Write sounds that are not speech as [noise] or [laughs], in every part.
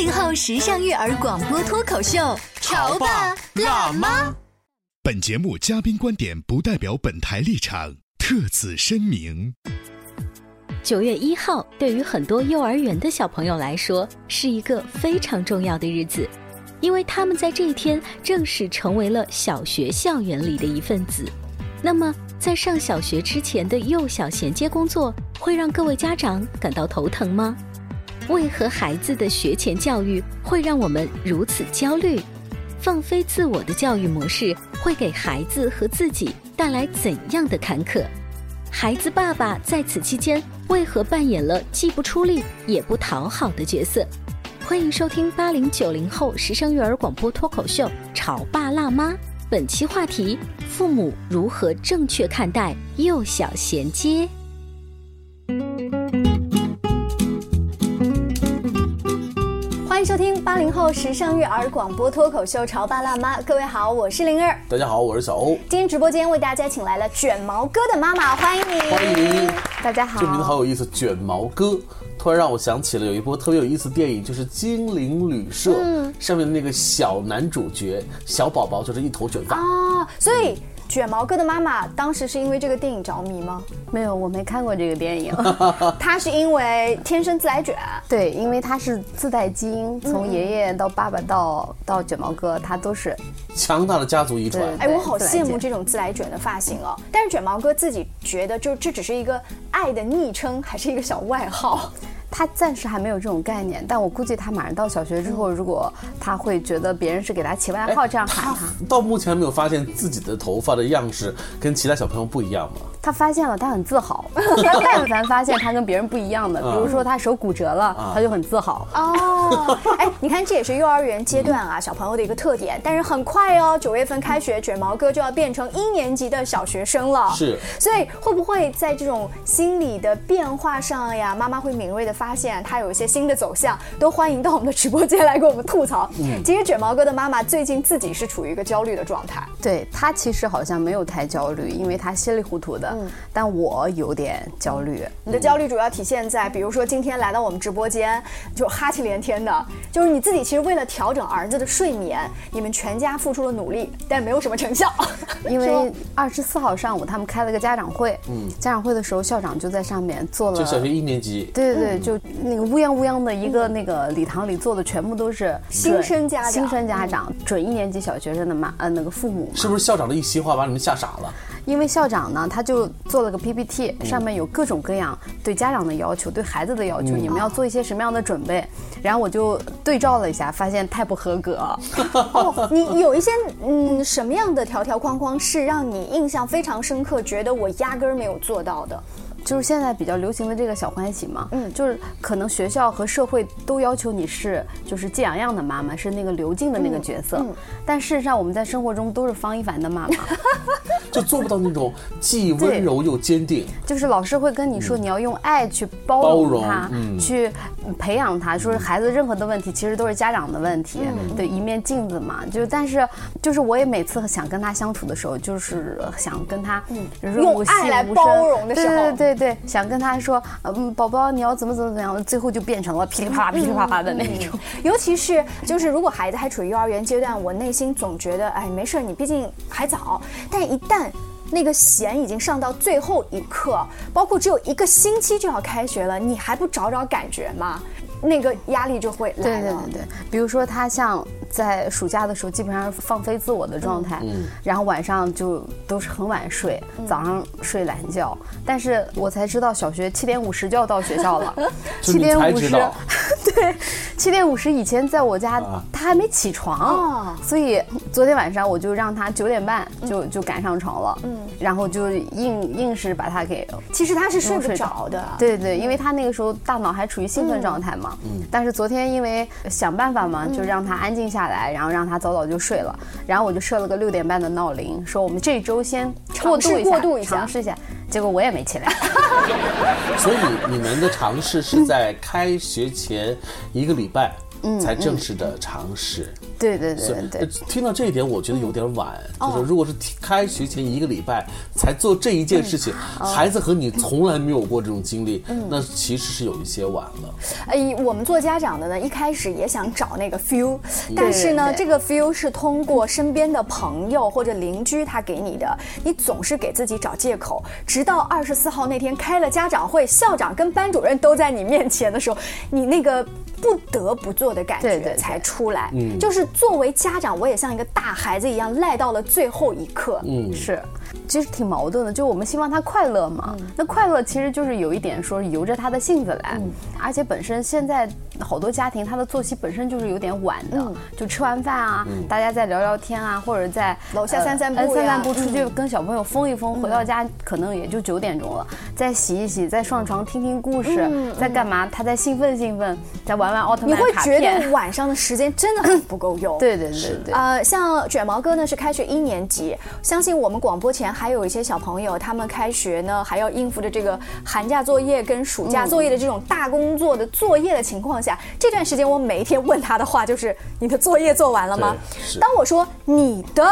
八零后时尚育儿广播脱口秀，潮爸辣妈。本节目嘉宾观点不代表本台立场，特此声明。九月一号对于很多幼儿园的小朋友来说是一个非常重要的日子，因为他们在这一天正式成为了小学校园里的一份子。那么，在上小学之前的幼小衔接工作会让各位家长感到头疼吗？为何孩子的学前教育会让我们如此焦虑？放飞自我的教育模式会给孩子和自己带来怎样的坎坷？孩子爸爸在此期间为何扮演了既不出力也不讨好的角色？欢迎收听八零九零后时尚育儿广播脱口秀《潮爸辣妈》，本期话题：父母如何正确看待幼小衔接？迎收听八零后时尚育儿广播脱口秀《潮爸辣妈》，各位好，我是灵儿。大家好，我是小欧。今天直播间为大家请来了卷毛哥的妈妈，欢迎你。欢迎，大家好。这名字好有意思，卷毛哥，突然让我想起了有一部特别有意思的电影，就是《精灵旅社》，嗯上面的那个小男主角小宝宝就是一头卷发。哦，所以卷毛哥的妈妈当时是因为这个电影着迷吗？没有，我没看过这个电影。[laughs] [laughs] 他是因为天生自来卷。对，因为他是自带基因，从爷爷到爸爸到到卷毛哥，他都是强大的家族遗传。哎，我好羡慕这种自来卷的发型哦。但是卷毛哥自己觉得，就这只是一个爱的昵称，还是一个小外号？他暂时还没有这种概念，但我估计他马上到小学之后，如果他会觉得别人是给他起外号这样喊他，到目前还没有发现自己的头发的样式跟其他小朋友不一样吗？他发现了，他很自豪。他 [laughs] 但凡发现他跟别人不一样的，比如说他手骨折了，他就很自豪。哦，[laughs] 哎，你看这也是幼儿园阶段啊小朋友的一个特点。但是很快哦，九月份开学，卷毛哥就要变成一年级的小学生了。是，所以会不会在这种心理的变化上呀，妈妈会敏锐的发现他有一些新的走向？都欢迎到我们的直播间来给我们吐槽。嗯，其实卷毛哥的妈妈最近自己是处于一个焦虑的状态。对他其实好像没有太焦虑，因为他稀里糊涂的。嗯，但我有点焦虑。你的焦虑主要体现在，比如说今天来到我们直播间就哈气连天的，就是你自己其实为了调整儿子的睡眠，你们全家付出了努力，但没有什么成效。[laughs] 因为二十四号上午他们开了个家长会，嗯，家长会的时候校长就在上面做了，就小学一年级，对对对，就那个乌泱乌泱的一个那个礼堂里坐的全部都是新生家长，新生家长，准一年级小学生的妈呃那个父母，是不是校长的一席话把你们吓傻了？因为校长呢，他就做了个 PPT，上面有各种各样对家长的要求，对孩子的要求，你们要做一些什么样的准备？然后我就对照了一下，发现太不合格。[laughs] 哦，你有一些嗯什么样的条条框框是让你印象非常深刻，觉得我压根儿没有做到的？就是现在比较流行的这个小欢喜嘛，嗯，就是可能学校和社会都要求你是就是季洋洋的妈妈，是那个刘静的那个角色，但事实上我们在生活中都是方一凡的妈妈，[laughs] 就做不到那种既温柔又坚定。就是老师会跟你说，你要用爱去包容他，去培养他，说孩子任何的问题其实都是家长的问题，对，一面镜子嘛。就但是就是我也每次想跟他相处的时候，就是想跟他用爱来包容的时候，对对对。对对，想跟他说，嗯，宝宝你要怎么怎么怎么样，最后就变成了噼里啪啦、噼里啪啦的那种。[laughs] 尤其是就是如果孩子还处于幼儿园阶段，我内心总觉得，哎，没事，你毕竟还早。但一旦那个弦已经上到最后一刻，包括只有一个星期就要开学了，你还不找找感觉吗？那个压力就会来对对对对，比如说他像在暑假的时候，基本上放飞自我的状态，然后晚上就都是很晚睡，早上睡懒觉。但是我才知道，小学七点五十就要到学校了，[laughs] 七点五十，[laughs] 对，七点五十以前在我家他还没起床，所以昨天晚上我就让他九点半就就赶上床了，嗯，然后就硬硬是把他给，其实他是睡不着的，对对，因为他那个时候大脑还处于兴奋状态嘛。嗯，但是昨天因为想办法嘛，就让他安静下来，然后让他早早就睡了。然后我就设了个六点半的闹铃，说我们这周先过渡一下，过渡一下，尝试一下。结果我也没起来。[laughs] 所以你们的尝试是在开学前一个礼拜。才正式的尝试，对对对对。听到这一点，我觉得有点晚。就是如果是开学前一个礼拜才做这一件事情，孩子和你从来没有过这种经历，那其实是有一些晚了。哎，我们做家长的呢，一开始也想找那个 feel，但是呢，这个 feel 是通过身边的朋友或者邻居他给你的，你总是给自己找借口。直到二十四号那天开了家长会，校长跟班主任都在你面前的时候，你那个。不得不做的感觉才出来，就是作为家长，我也像一个大孩子一样赖到了最后一刻。嗯，是。其实挺矛盾的，就我们希望他快乐嘛。那快乐其实就是有一点说由着他的性子来，而且本身现在好多家庭他的作息本身就是有点晚的，就吃完饭啊，大家再聊聊天啊，或者在楼下散散步散散步出去跟小朋友疯一疯，回到家可能也就九点钟了，再洗一洗，再上床听听故事，再干嘛？他再兴奋兴奋，再玩玩奥特曼你会觉得晚上的时间真的很不够用。[laughs] 对对对对。呃，像卷毛哥呢是开学一年级，相信我们广播前。还有一些小朋友，他们开学呢，还要应付着这个寒假作业跟暑假作业的这种大工作的作业的情况下，这段时间我每一天问他的话就是：“你的作业做完了吗？”当我说“你的”，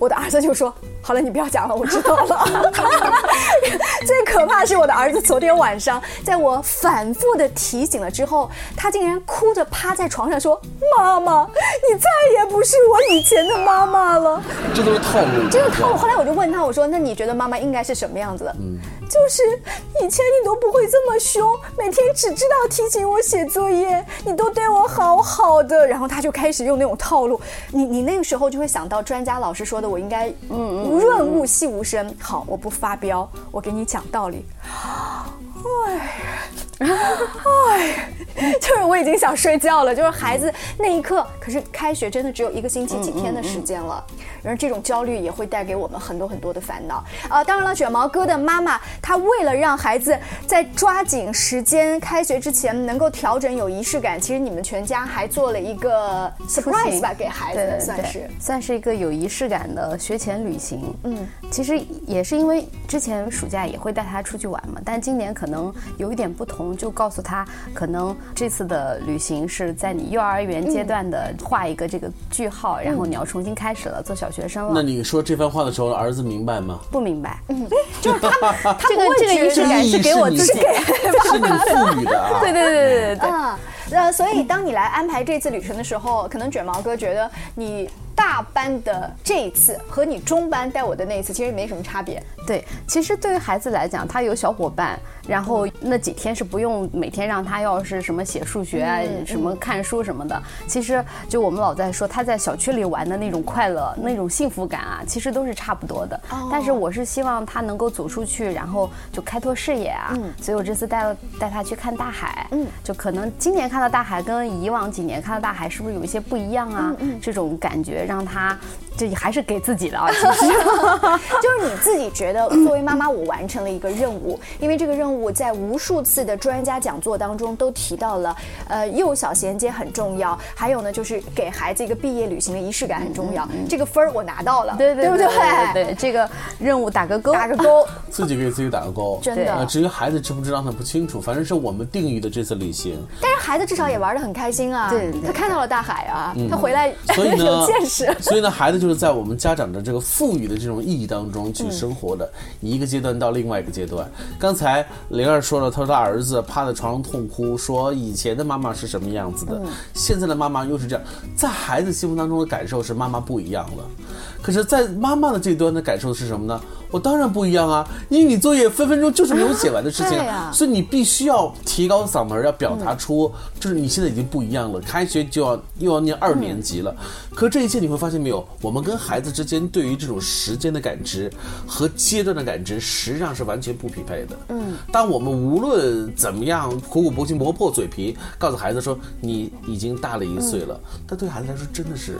我的儿子就说。好了，你不要讲了，我知道了。[laughs] 最可怕是我的儿子昨天晚上，在我反复的提醒了之后，他竟然哭着趴在床上说：“妈妈，你再也不是我以前的妈妈了。”这都是套路，这是套路。后来我就问他，我说：“那你觉得妈妈应该是什么样子的？”嗯，就是以前你都不会这么凶，每天只知道提醒我写作业，你都对我好好的。然后他就开始用那种套路，你你那个时候就会想到专家老师说的，我应该嗯。润物细无声。好，我不发飙，我给你讲道理。哎，哎，[laughs] 就是我已经想睡觉了。就是孩子那一刻，可是开学真的只有一个星期几天的时间了。然后这种焦虑也会带给我们很多很多的烦恼啊！当然了，卷毛哥的妈妈，她为了让孩子在抓紧时间开学之前能够调整有仪式感，其实你们全家还做了一个 surprise 吧，给孩子算是算是一个有仪式感的学前旅行。嗯，其实也是因为之前暑假也会带他出去玩嘛，但今年可能有一点不同，就告诉他，可能这次的旅行是在你幼儿园阶段的画一个这个句号，然后你要重新开始了，做小。学生了，那你说这番话的时候，儿子明白吗？不明白，嗯，[laughs] 就是他，[laughs] 他这个这个仪式感是给我自己，是你赋予的啊。[laughs] 对对对对对对啊，呃，所以当你来安排这次旅程的时候，可能卷毛哥觉得你。大班的这一次和你中班带我的那一次其实没什么差别。对，其实对于孩子来讲，他有小伙伴，然后那几天是不用每天让他要是什么写数学啊，什么看书什么的。其实就我们老在说他在小区里玩的那种快乐、那种幸福感啊，其实都是差不多的。但是我是希望他能够走出去，然后就开拓视野啊。所以我这次带了带他去看大海。嗯，就可能今年看到大海跟以往几年看到大海是不是有一些不一样啊？这种感觉。让他，这还是给自己的啊，其实 [laughs] 就是你自己觉得，[coughs] 作为妈妈，我完成了一个任务，因为这个任务在无数次的专家讲座当中都提到了，呃，幼小衔接很重要，还有呢，就是给孩子一个毕业旅行的仪式感很重要。这个分儿我拿到了，对对对不对？对这个任务打个勾，打个勾，自己给自己打个勾，真的。至于孩子知不知道，他不清楚，反正是我们定义的这次旅行。但是孩子至少也玩的很开心啊，对，他看到了大海啊，他回来所以有 [laughs] 见识。[laughs] 所以呢，孩子就是在我们家长的这个赋予的这种意义当中去生活的，一个阶段到另外一个阶段。刚才灵儿说了，她说她儿子趴在床上痛哭，说以前的妈妈是什么样子的，现在的妈妈又是这样，在孩子心目当中的感受是妈妈不一样了。可是，在妈妈的这端的感受是什么呢？我当然不一样啊，因为你作业分分钟就是没有写完的事情，所以你必须要提高嗓门，要表达出就是你现在已经不一样了，开学就要又要念二年级了。可这一切你会发现没有，我们跟孩子之间对于这种时间的感知和阶段的感知，实际上是完全不匹配的。嗯，当我们无论怎么样苦苦薄情磨破嘴皮，告诉孩子说你已经大了一岁了，但对孩子来说真的是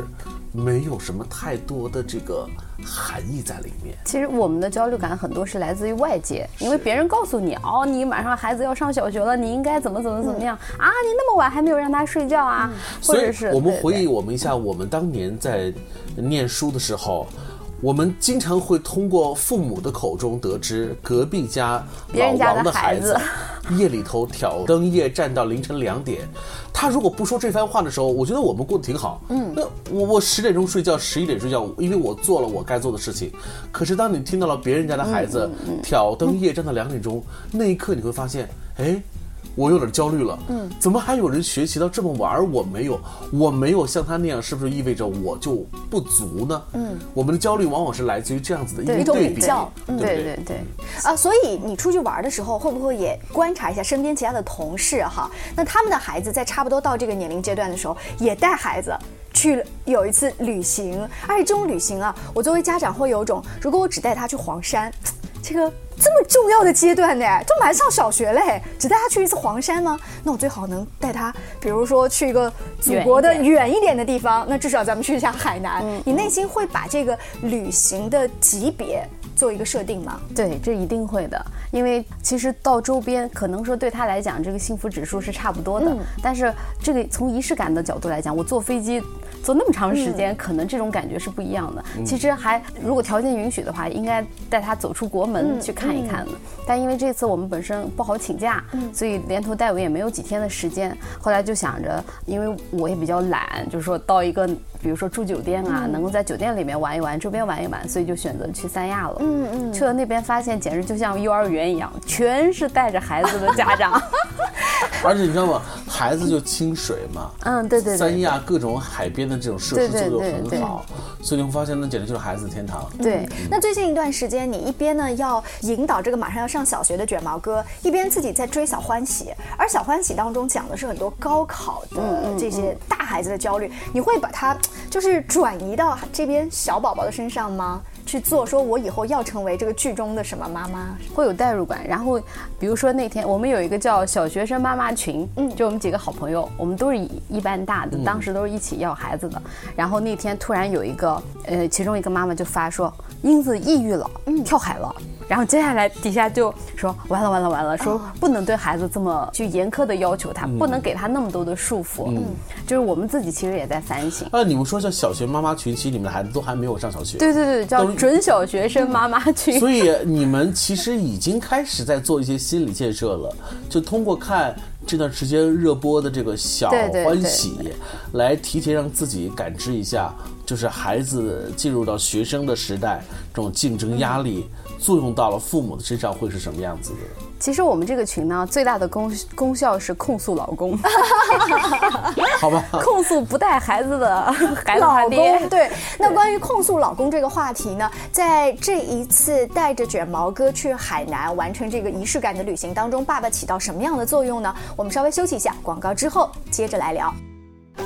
没有什么太多的这个含义在里面。其实我们的焦虑感很多是来自于外界，因为别人告诉你哦，你马上孩子要上小学了，你应该怎么怎么怎么样、啊？你那么晚还没有让他睡觉啊？或者是我们回忆我们一下，我们当年在念书的时候。我们经常会通过父母的口中得知，隔壁家老王的孩孩子夜里头挑灯夜战到凌晨两点。他如果不说这番话的时候，我觉得我们过得挺好。嗯，那我我十点钟睡觉，十一点睡觉，因为我做了我该做的事情。可是当你听到了别人家的孩子挑灯夜战到两点钟，那一刻你会发现，哎。我有点焦虑了，嗯，怎么还有人学习到这么晚，而我没有？我没有像他那样，是不是意味着我就不足呢？嗯，我们的焦虑往往是来自于这样子的一对个比，较对不对？对对，啊，所以你出去玩的时候，会不会也观察一下身边其他的同事哈？那他们的孩子在差不多到这个年龄阶段的时候，也带孩子去有一次旅行，而且这种旅行啊，我作为家长会有种，如果我只带他去黄山，这个这么重要的阶段呢，都马上上小学嘞，只带他去一次黄山吗？那我最好能带他，比如说去一个祖国的远一点远一点的地方，那至少咱们去一下海南。你内心会把这个旅行的级别做一个设定吗？对，这一定会的，因为其实到周边可能说对他来讲，这个幸福指数是差不多的，但是这个从仪式感的角度来讲，我坐飞机。坐那么长时间，可能这种感觉是不一样的。其实还如果条件允许的话，应该带他走出国门去看一看的。但因为这次我们本身不好请假，所以连头带尾也没有几天的时间。后来就想着，因为我也比较懒，就是说到一个比如说住酒店啊，能够在酒店里面玩一玩，周边玩一玩，所以就选择去三亚了。嗯嗯，去了那边发现简直就像幼儿园一样，全是带着孩子的家长。[laughs] 而且你知道吗？孩子就清水嘛，[laughs] 嗯，对对对，三亚各种海边的这种设施做得对对很好，所以你会发现那简直就是孩子的天堂。对。那最近一段时间，你一边呢要引导这个马上要上小学的卷毛哥，一边自己在追小欢喜，而小欢喜当中讲的是很多高考的这些大孩子的焦虑，你会把它就是转移到这边小宝宝的身上吗？去做说我以后要成为这个剧中的什么妈妈？会有代入感。然后，比如说那天我们有一个叫小学生妈妈群，嗯，就我们几个好朋友，我们都是一一班大的，当时都是一起要孩子的。然后那天突然有一个，呃，其中一个妈妈就发说，英子抑郁了，嗯，跳海了。然后接下来底下就说完了完了完了，说不能对孩子这么去严苛的要求他，不能给他那么多的束缚。嗯，就是我们自己其实也在反省。啊，你们说这小学妈妈群，其实你们的孩子都还没有上小学。对对对，叫准小学生妈妈群。所以你们其实已经开始在做一些心理建设了，就通过看这段时间热播的这个小欢喜，来提前让自己感知一下，就是孩子进入到学生的时代，这种竞争压力作用到了父母的身上会是什么样子的？其实我们这个群呢，最大的功功效是控诉老公，[laughs] 好吧？控诉不带孩子的孩子老公。对，那关于控诉老公这个话题呢，在这一次带着卷毛哥去海南完成这个仪式感的旅行当中，爸爸起到什么样的作用呢？我们稍微休息一下，广告之后接着来聊。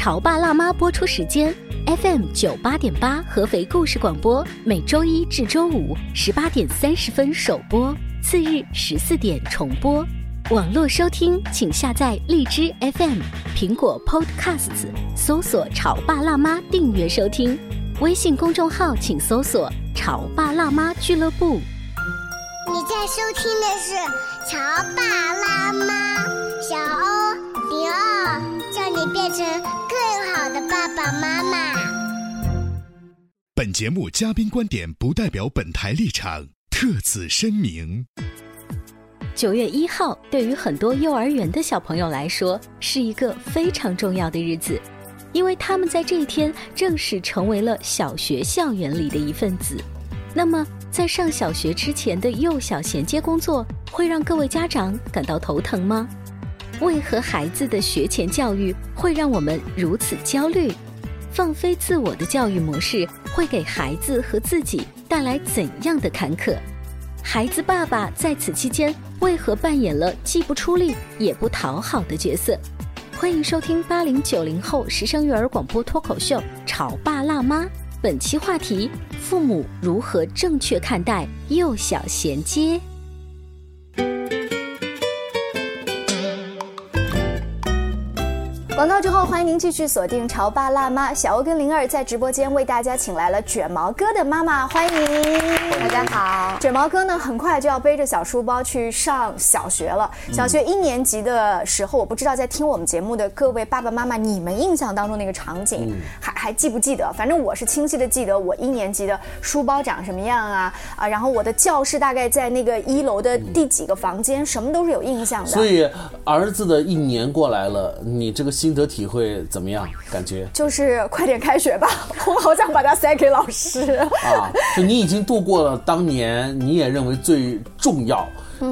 潮爸辣妈播出时间：FM 九八点八合肥故事广播，每周一至周五十八点三十分首播，次日十四点重播。网络收听，请下载荔枝 FM、苹果 Podcasts，搜索“潮爸辣妈”订阅收听。微信公众号请搜索“潮爸辣妈俱乐部”。你在收听的是《潮爸辣妈》，小欧，你变成更好的爸爸妈妈。本节目嘉宾观点不代表本台立场，特此声明。九月一号对于很多幼儿园的小朋友来说是一个非常重要的日子，因为他们在这一天正式成为了小学校园里的一份子。那么，在上小学之前的幼小衔接工作会让各位家长感到头疼吗？为何孩子的学前教育会让我们如此焦虑？放飞自我的教育模式会给孩子和自己带来怎样的坎坷？孩子爸爸在此期间为何扮演了既不出力也不讨好的角色？欢迎收听八零九零后时尚育儿广播脱口秀《潮爸辣妈》，本期话题：父母如何正确看待幼小衔接？广告之后，欢迎您继续锁定《潮爸辣妈》，小欧跟灵儿在直播间为大家请来了卷毛哥的妈妈，欢迎。大家好。卷毛哥呢，很快就要背着小书包去上小学了。小学一年级的时候，我不知道在听我们节目的各位爸爸妈妈，你们印象当中那个场景还还记不记得？反正我是清晰的记得我一年级的书包长什么样啊啊，然后我的教室大概在那个一楼的第几个房间，什么都是有印象的。所以儿子的一年过来了，你这个心得体会怎么样？感觉就是快点开学吧，[laughs] 我好想把它塞给老师啊！就你已经度过了当年你也认为最重要。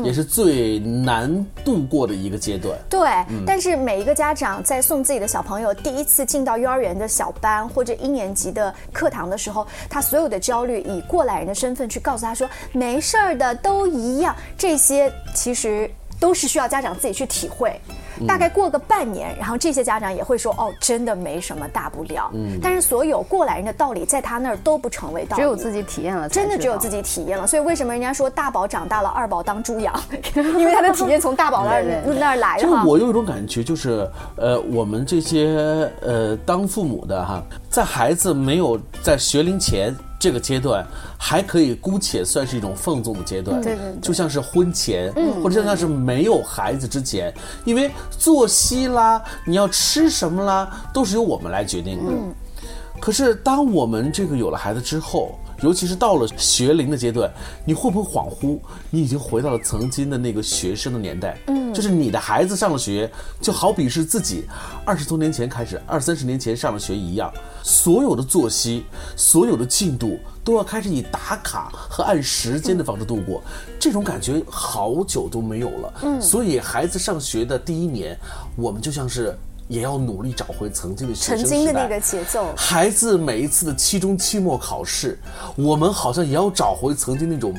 也是最难度过的一个阶段。对，但是每一个家长在送自己的小朋友第一次进到幼儿园的小班或者一年级的课堂的时候，他所有的焦虑以过来人的身份去告诉他说：“没事儿的，都一样。”这些其实都是需要家长自己去体会。大概过个半年，然后这些家长也会说：“哦，真的没什么大不了。”嗯，但是所有过来人的道理，在他那儿都不成为道理，只有自己体验了，真的只有自己体验了。所以为什么人家说大宝长大了，二宝当猪养？因为他的体验从大宝那儿那儿来的。就我有一种感觉，就是呃，我们这些呃当父母的哈，在孩子没有在学龄前。这个阶段还可以姑且算是一种放纵的阶段，对对，就像是婚前，或者就像是没有孩子之前，因为作息啦，你要吃什么啦，都是由我们来决定的。可是当我们这个有了孩子之后，尤其是到了学龄的阶段，你会不会恍惚，你已经回到了曾经的那个学生的年代？嗯，就是你的孩子上了学，就好比是自己二十多年前开始，二三十年前上了学一样，所有的作息，所有的进度都要开始以打卡和按时间的方式度过，这种感觉好久都没有了。嗯，所以孩子上学的第一年，我们就像是。也要努力找回曾经的曾经的那个节奏。孩子每一次的期中、期末考试，我们好像也要找回曾经那种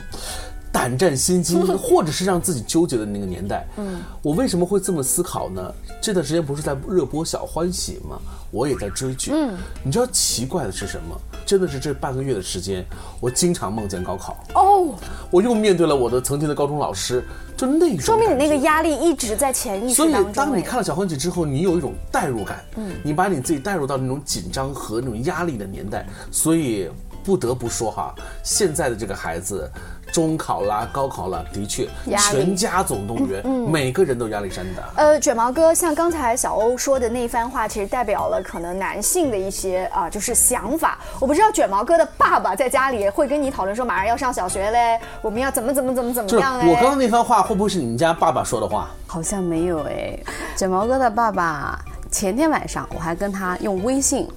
胆战心惊，[laughs] 或者是让自己纠结的那个年代。嗯，我为什么会这么思考呢？这段时间不是在热播《小欢喜》吗？我也在追剧。嗯，你知道奇怪的是什么？真的是这半个月的时间，我经常梦见高考。哦，我又面对了我的曾经的高中老师。就那种，说明你那个压力一直在潜意识当中。所以，当你看了小欢喜之后，你有一种代入感，嗯，你把你自己带入到那种紧张和那种压力的年代，所以不得不说哈，现在的这个孩子。中考啦，高考啦，的确，全家总动员，每个人都压力山大。呃，卷毛哥，像刚才小欧说的那番话，其实代表了可能男性的一些啊，就是想法。我不知道卷毛哥的爸爸在家里会跟你讨论说，马上要上小学嘞，我们要怎么怎么怎么怎么样嘞？我刚刚那番话会不会是你们家爸爸说的话？好像没有哎，卷毛哥的爸爸前天晚上我还跟他用微信。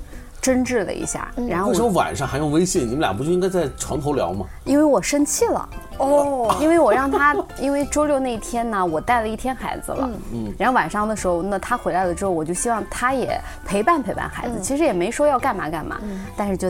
争执了一下，然后为什么晚上还用微信？你们俩不就应该在床头聊吗？因为我生气了。哦，[laughs] 因为我让他，因为周六那天呢，我带了一天孩子了，嗯，然后晚上的时候，那他回来了之后，我就希望他也陪伴陪伴孩子，其实也没说要干嘛干嘛，但是就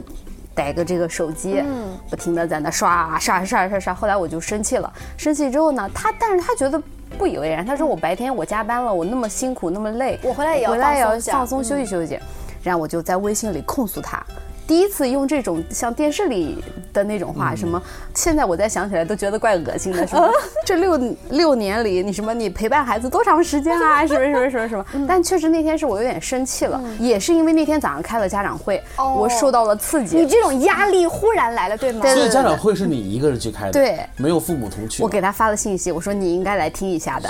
逮个这个手机，嗯。不停的在那刷刷刷刷刷，后来我就生气了，生气之后呢，他但是他觉得不以为然，他说我白天我加班了，我那么辛苦那么累，我回来也要回来也要放松休息休息。然后我就在微信里控诉他，第一次用这种像电视里的那种话，什么现在我再想起来都觉得怪恶心的，什么 [laughs] 这六六年里你什么你陪伴孩子多长时间啊，什么什么什么什么，但确实那天是我有点生气了，也是因为那天早上开了家长会，我受到了刺激，你这种压力忽然来了，对吗？所以家长会是你一个人去开的，对，没有父母同去。我给他发了信息，我说你应该来听一下的。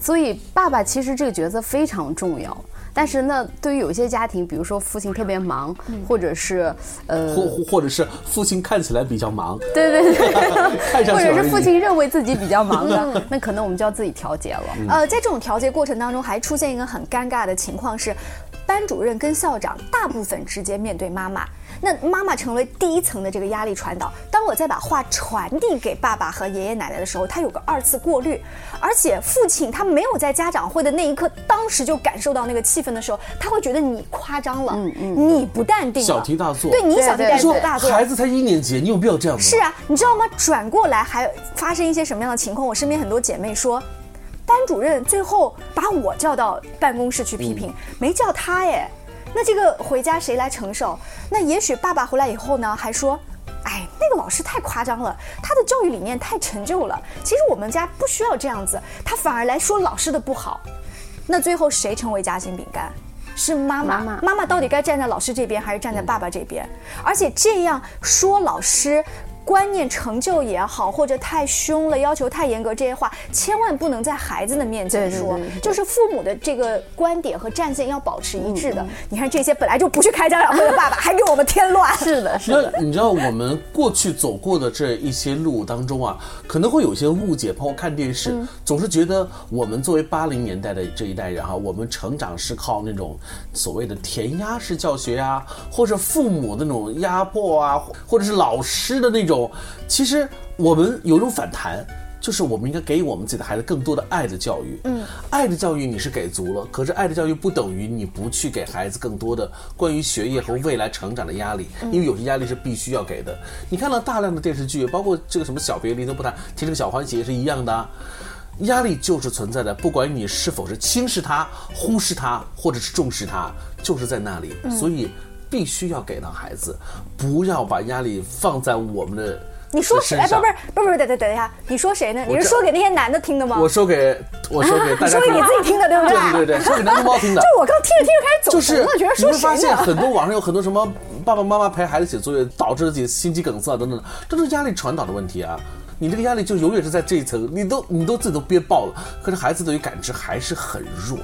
所以爸爸其实这个角色非常重要。但是呢，对于有些家庭，比如说父亲特别忙，或者是呃，或或者是父亲看起来比较忙，对对对，看上或者是父亲认为自己比较忙的，[laughs] 那可能我们就要自己调节了。呃，在这种调节过程当中，还出现一个很尴尬的情况是，班主任跟校长大部分直接面对妈妈。那妈妈成为第一层的这个压力传导。当我再把话传递给爸爸和爷爷奶奶的时候，他有个二次过滤，而且父亲他没有在家长会的那一刻，当时就感受到那个气氛的时候，他会觉得你夸张了，你不淡定了，小题大做，对你小题大做，孩子才一年级，你有必要这样吗？是啊，你知道吗？转过来还发生一些什么样的情况？我身边很多姐妹说，班主任最后把我叫到办公室去批评，没叫他哎，那这个回家谁来承受？那也许爸爸回来以后呢，还说。哎，那个老师太夸张了，他的教育理念太陈旧了。其实我们家不需要这样子，他反而来说老师的不好。那最后谁成为夹心饼干？是妈妈。妈妈妈妈到底该站在老师这边，还是站在爸爸这边？而且这样说老师。观念成就也好，或者太凶了，要求太严格，这些话千万不能在孩子的面前说。对对对对就是父母的这个观点和战线要保持一致的。你看这些本来就不去开家长会的爸爸，还给我们添乱。[laughs] 是的，是的。那你知道我们过去走过的这一些路当中啊，可能会有一些误解，包括看电视，总是觉得我们作为八零年代的这一代人哈、我们成长是靠那种所谓的填鸭式教学啊，或者父母的那种压迫啊，或者是老师的那种。其实我们有一种反弹。就是我们应该给予我们自己的孩子更多的爱的教育，嗯，爱的教育你是给足了，可是爱的教育不等于你不去给孩子更多的关于学业和未来成长的压力，因为有些压力是必须要给的。你看到大量的电视剧，包括这个什么小别离都不谈，其实这个小欢喜也是一样的啊。压力就是存在的，不管你是否是轻视它、忽视它，或者是重视它，就是在那里。所以必须要给到孩子，不要把压力放在我们的。你说谁？哎，不身上不是不是不是，等等等一下，你说谁呢？你是说给那些男的听的吗？我说给我说给大家听，说给你自己听的，对不对？对对对对，说给男同胞听的。[laughs] 就我刚听着听着开始走就是神了，觉得你会发说谁呢？现很多网上有很多什么爸爸妈妈陪孩子写作业导致自己心肌梗塞啊等等，这都是压力传导的问题啊。你这个压力就永远是在这一层，你都你都自己都憋爆了，可是孩子对于感知还是很弱，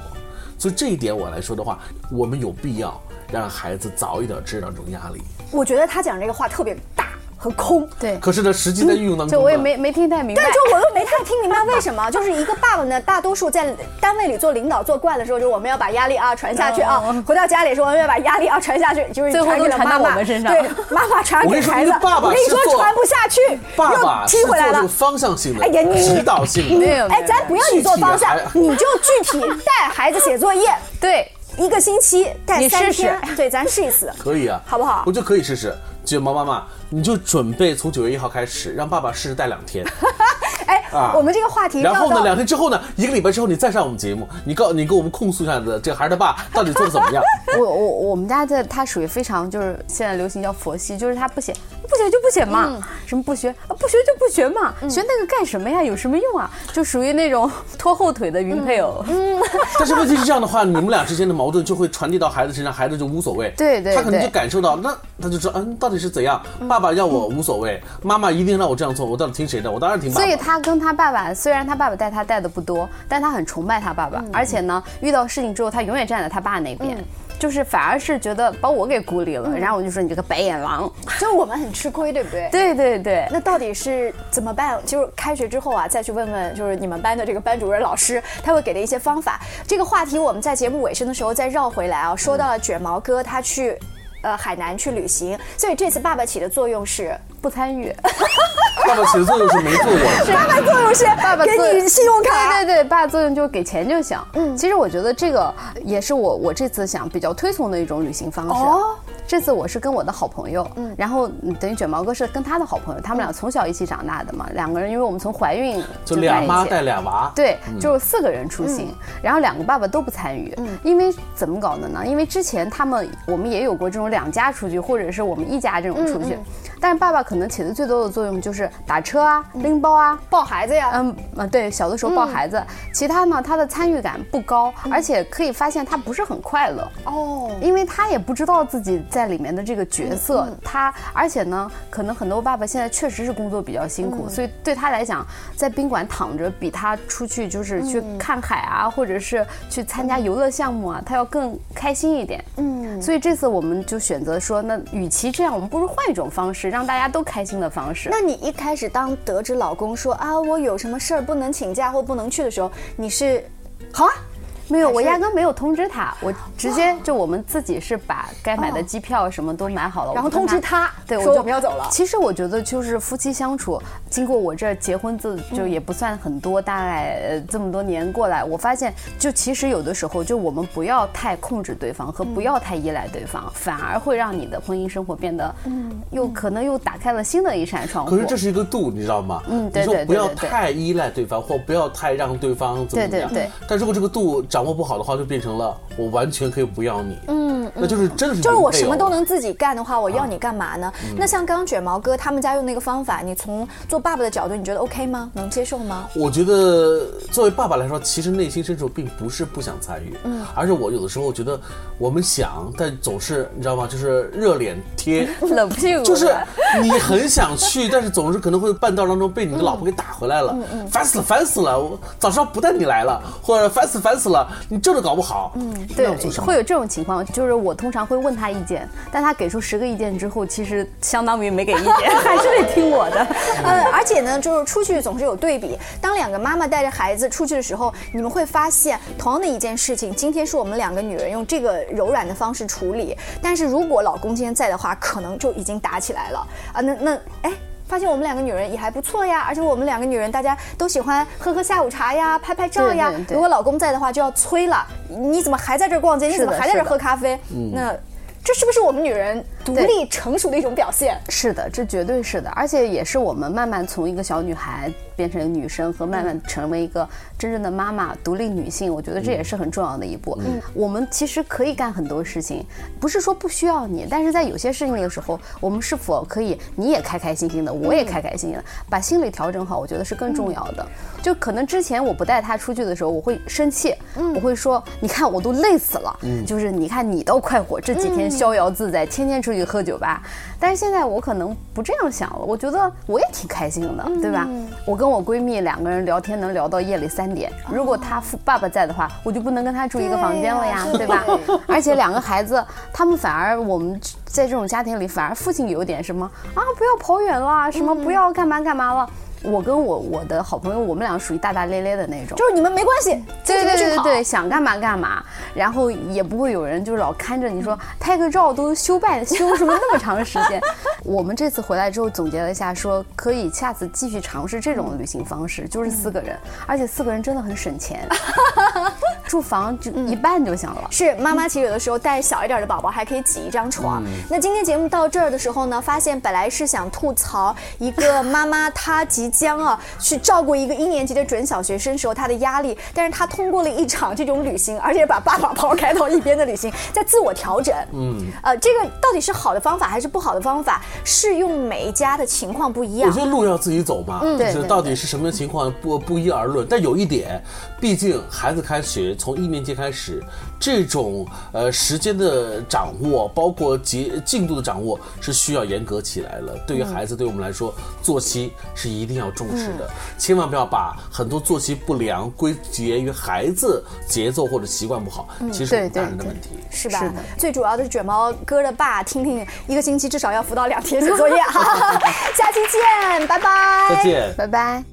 所以这一点我来说的话，我们有必要让孩子早一点知道这种压力。我觉得他讲这个话特别大和空。对，可是呢，实际在运用当中呢，就我也没没听太明白。对，。就我又没太听明白为什么，就是一个爸爸呢，大多数在单位里做领导做惯的时候，就是我们要把压力啊传下去啊，回到家里说我们要把压力啊传下去，就是最后传给了都传到妈妈我们身上。对，妈妈传给孩子，爸爸我跟你说传不下去，爸爸踢回来了。做。方向性的，哎呀，你指导性的，没有哎，咱不要你做方向你就具体带孩子写作业，对，一个星期带三天，对，咱试一次。可以啊，好不好？我觉得可以试试。卷毛妈妈，你就准备从九月一号开始，让爸爸试试带两天。[laughs] 哎啊，我们这个话题然后呢，两天之后呢，一个礼拜之后你再上我们节目，你告你给我们控诉一下子这个孩儿他爸到底做的怎么样？[laughs] 我我我们家的他属于非常就是现在流行叫佛系，就是他不写不写就不写嘛，什么不学啊不学就不学嘛，学那个干什么呀？有什么用啊？就属于那种 [laughs] 拖后腿的云配偶。[laughs] 但是问题是这样的话，你们俩之间的矛盾就会传递到孩子身上，孩子就无所谓。对对他可能就感受到，那他就知道，嗯，到底是怎样？爸爸要我无所谓，妈妈一定让我这样做，我到底听谁的？我当然听爸爸。所以他跟他爸爸，虽然他爸爸带他带的不多，但他很崇拜他爸爸，而且呢，遇到事情之后，他永远站在他爸那边，就是反而是觉得把我给孤立了。然后我就说你这个白眼狼，[laughs] 就我们很吃亏，对不对？对对对。那到底是怎么办？就是开学之后啊，再去问问，就是你们班的这个班主任老师，他会给的一些方法。这个话题我们在节目尾声的时候再绕回来啊，说到了卷毛哥他去。呃，海南去旅行，所以这次爸爸起的作用是不参与，[laughs] [laughs] 爸爸起的作用是没做过。[laughs] 爸爸作用是爸爸给你信用卡，对对对，爸爸作用就是给钱就行。嗯，其实我觉得这个也是我我这次想比较推崇的一种旅行方式。哦，这次我是跟我的好朋友，嗯，然后嗯等于卷毛哥是跟他的好朋友，他们俩从小一起长大的嘛，两个人因为我们从怀孕就在一起。俩妈带俩娃。对，就是四个人出行，然后两个爸爸都不参与，因为怎么搞的呢？因为之前他们我们也有过这种两家出去，或者是我们一家这种出去，但是爸爸可能起的最多的作用就是打车啊、拎包啊、抱孩子呀。嗯啊，对，小的时候抱孩子。其他呢，他的参与感不高，而且可以发现他不是很快乐。哦，因为他也不知道自己在里面的这个角色。他而且呢，可能很多爸爸现在确实是工作比较辛苦，所以对他来讲，在宾馆躺着比他出去就是去看海啊，或者是去参加游乐项目啊，他要更开心一点。嗯，所以这次我们就选择说，那与其这样，我们不如换一种方式，让大家都开心的方式。那你一开始当得知老公说啊，我有什么事儿不能请假或不能去的时候，你是好啊？没有，我压根没有通知他，我直接就我们自己是把该买的机票什么都买好了，然后通知他，对，说我们要走了。其实我觉得就是夫妻相处，经过我这结婚字就也不算很多，大概这么多年过来，我发现就其实有的时候就我们不要太控制对方和不要太依赖对方，反而会让你的婚姻生活变得，嗯，又可能又打开了新的一扇窗户。可是这是一个度，你知道吗？嗯，对对对，不要太依赖对方，或不要太让对方怎么样。对对对。但如果这个度掌握不好的话，就变成了我完全可以不要你，嗯，那就是真的是就是我什么都能自己干的话，我要你干嘛呢？那像刚刚卷毛哥他们家用那个方法，你从做爸爸的角度，你觉得 OK 吗？能接受吗？我觉得作为爸爸来说，其实内心深处并不是不想参与，嗯，而是我有的时候觉得我们想，但总是你知道吗？就是热脸贴 [laughs] 冷屁股，就是你很想去，但是总是可能会半道当中被你的老婆给打回来了，烦死了，烦死了！我早知道不带你来了，或者烦死烦死了，你这都搞不好，嗯。对，会有这种情况，就是我通常会问他意见，但他给出十个意见之后，其实相当于没给意见，[laughs] 还是得听我的。呃，而且呢，就是出去总是有对比。当两个妈妈带着孩子出去的时候，你们会发现，同样的一件事情，今天是我们两个女人用这个柔软的方式处理，但是如果老公今天在的话，可能就已经打起来了啊。那那哎。发现我们两个女人也还不错呀，而且我们两个女人大家都喜欢喝喝下午茶呀，拍拍照呀。如果老公在的话，就要催了，你怎么还在这逛街？你怎么还在这喝咖啡？那。这是不是我们女人独立成熟的一种表现？是的，这绝对是的，而且也是我们慢慢从一个小女孩变成一个女生，和慢慢成为一个真正的妈妈、独立女性。我觉得这也是很重要的一步。嗯，我们其实可以干很多事情，不是说不需要你，但是在有些事情的时候，我们是否可以你也开开心心的，我也开开心心的，把心理调整好，我觉得是更重要的。就可能之前我不带他出去的时候，我会生气，我会说，你看我都累死了，就是你看你倒快活，这几天。逍遥自在，天天出去喝酒吧。但是现在我可能不这样想了，我觉得我也挺开心的，对吧？我跟我闺蜜两个人聊天能聊到夜里三点。如果他父爸爸在的话，我就不能跟他住一个房间了呀，对吧？[laughs] 而且两个孩子，他们反而我们在这种家庭里，反而父亲有点什么啊，不要跑远了，什么不要干嘛干嘛了。我跟我我的好朋友，我们俩属于大大咧咧的那种，就是你们没关系，对对对对，想干嘛干嘛，然后也不会有人就是老看着你说拍个照都修败修什么那么长时间。我们这次回来之后总结了一下，说可以下次继续尝试这种旅行方式，就是四个人，而且四个人真的很省钱，[laughs] 住房就一半就行了。是妈妈其实有的时候带小一点的宝宝还可以挤一张床。那今天节目到这儿的时候呢，发现本来是想吐槽一个妈妈她即。将啊去照顾一个一年级的准小学生时候她的压力，但是她通过了一场这种旅行，而且把爸爸抛开到一边的旅行，在自我调整。嗯，呃，这个到底是好的方法还是不好的方法？适用每一家的情况不一样。我觉得路要自己走嘛，就是到底是什么情况不不一而论。但有一点，毕竟孩子开学从一年级开始，这种呃时间的掌握，包括节进度的掌握，是需要严格起来了。对于孩子，对我们来说，作息是一定要。重视的，千万不要把很多作息不良归结于孩子节奏或者习惯不好，其实是大人的问题，是吧？最主要的是卷毛哥的爸，听听一个星期至少要辅导两天写作业，[laughs] 下期见，拜拜，再见，拜拜。